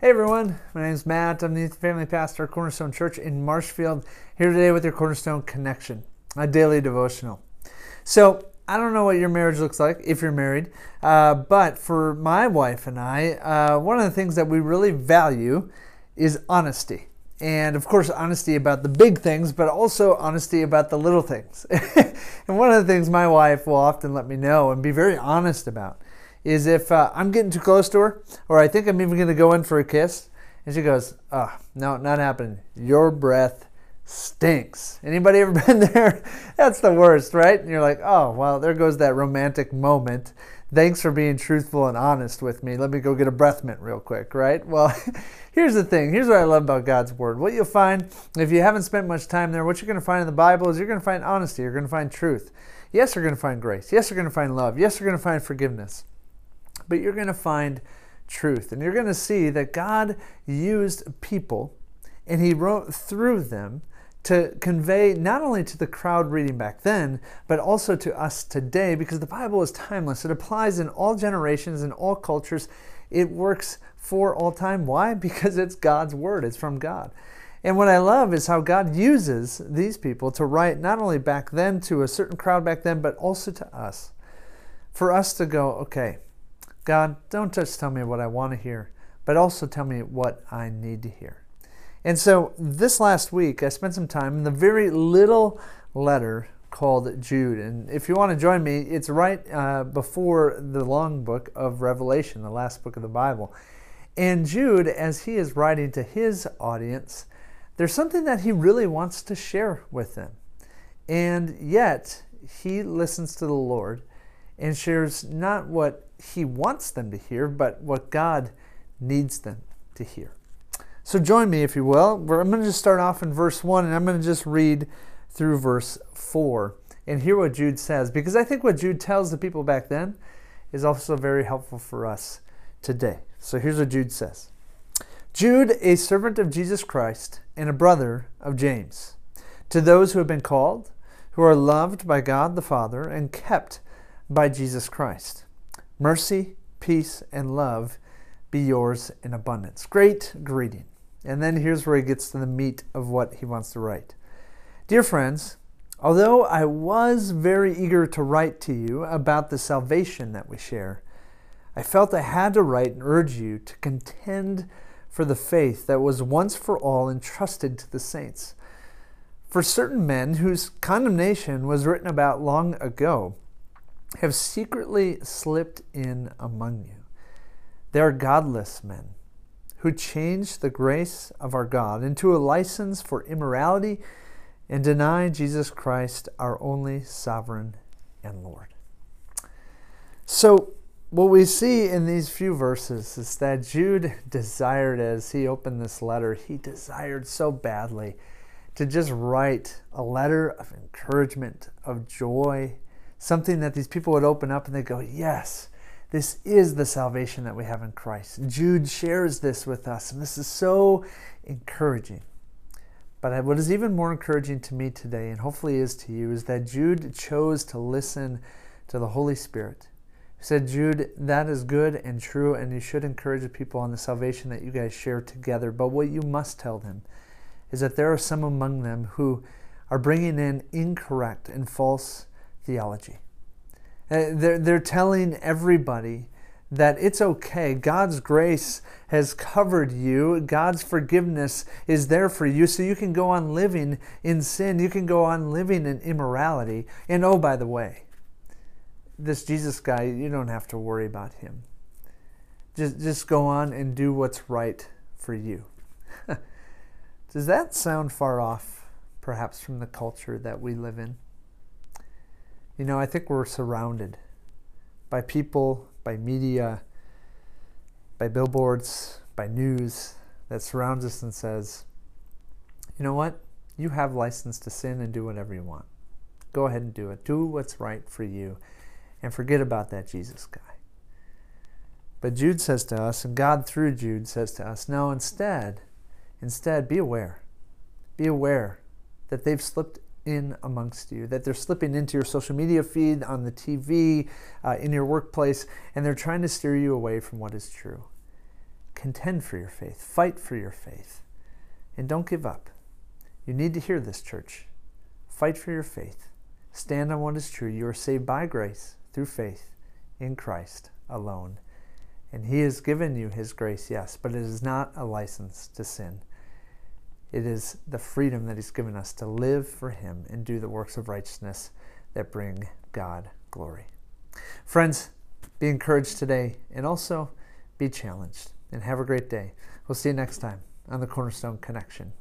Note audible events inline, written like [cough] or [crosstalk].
Hey everyone, my name is Matt. I'm the family pastor at Cornerstone Church in Marshfield, here today with your Cornerstone Connection, a daily devotional. So, I don't know what your marriage looks like if you're married, uh, but for my wife and I, uh, one of the things that we really value is honesty. And of course, honesty about the big things, but also honesty about the little things. [laughs] and one of the things my wife will often let me know and be very honest about is if uh, I'm getting too close to her, or I think I'm even going to go in for a kiss, and she goes, "Oh, no, not happening. Your breath stinks." Anybody ever [laughs] been there? That's the worst, right? And you're like, "Oh, well, there goes that romantic moment." Thanks for being truthful and honest with me. Let me go get a breath mint real quick, right? Well, [laughs] here's the thing. Here's what I love about God's Word. What you'll find, if you haven't spent much time there, what you're going to find in the Bible is you're going to find honesty. You're going to find truth. Yes, you're going to find grace. Yes, you're going to find love. Yes, you're going to find forgiveness but you're going to find truth. And you're going to see that God used people and He wrote through them to convey not only to the crowd reading back then, but also to us today, because the Bible is timeless. It applies in all generations and all cultures. It works for all time. Why? [laughs] Because it's God's Word, it's from God. And what I love is how God uses these people to write not only back then to a certain crowd back then, but also to us. For us to go, okay, God, don't just tell me what I want to hear, but also tell me what I need to hear. And so this last week, I spent some time in the very little letter called Jude. And if you want to join me, it's right uh, before the long book of Revelation, the last book of the Bible. And Jude, as he is writing to his audience, there's something that he really wants to share with them. And yet, he listens to the Lord and shares not what he wants them to hear, but what God needs them to hear. So join me, if you will. I'm going to just start off in verse 1, and I'm going to just read through verse 4 and hear what Jude says, because I think what Jude tells the people back then is also very helpful for us today. So here's what Jude says Jude, a servant of Jesus Christ and a brother of James, to those who have been called, who are loved by God the Father and kept by Jesus Christ. Mercy, peace, and love be yours in abundance. Great greeting. And then here's where he gets to the meat of what he wants to write. Dear friends, although I was very eager to write to you about the salvation that we share, I felt I had to write and urge you to contend for the faith that was once for all entrusted to the saints. For certain men whose condemnation was written about long ago, have secretly slipped in among you. They are godless men who change the grace of our God into a license for immorality and deny Jesus Christ, our only sovereign and Lord. So, what we see in these few verses is that Jude desired, as he opened this letter, he desired so badly to just write a letter of encouragement, of joy, something that these people would open up and they go, Yes, this is the salvation that we have in Christ. Jude shares this with us, and this is so encouraging. But what is even more encouraging to me today, and hopefully is to you, is that Jude chose to listen to the Holy Spirit. He said, Jude, that is good and true, and you should encourage the people on the salvation that you guys share together. But what you must tell them is that there are some among them who are bringing in incorrect and false theology. Uh, telling everybody that it's okay. God's grace has covered you. God's forgiveness is there for you. So you can go on living in sin. You can go on living in immorality. And oh, by the way, this Jesus guy, you don't have to worry about him. Just, just go on and do what's right for you. [laughs] Does that sound far off, perhaps, from the culture that we live in? You know, I think we're surrounded by people, by media, by billboards, by news that surrounds us and says, you know what? You have license to sin and do whatever you want. Go ahead and do it. Do what's right for you and forget about that Jesus guy. But Jude says to us, and God through Jude says to us, no, instead, instead, be aware. Be aware that they've slipped in amongst you, that they're slipping into your social media feed, on the TV, uh, in your workplace, and they're trying to steer you away from what is true. contend for your faith, fight for your faith, and don't give up. You need to hear this, church. Fight for your faith. Stand on what is true. You are saved by grace through faith in Christ alone. And He has given you His grace, yes, but it is not a license to sin. It is the freedom that He's given us to live for Him and do the works of righteousness that bring God glory. Friends, be encouraged today and also be challenged. And have a great day. We'll see you next time on the Cornerstone Connection.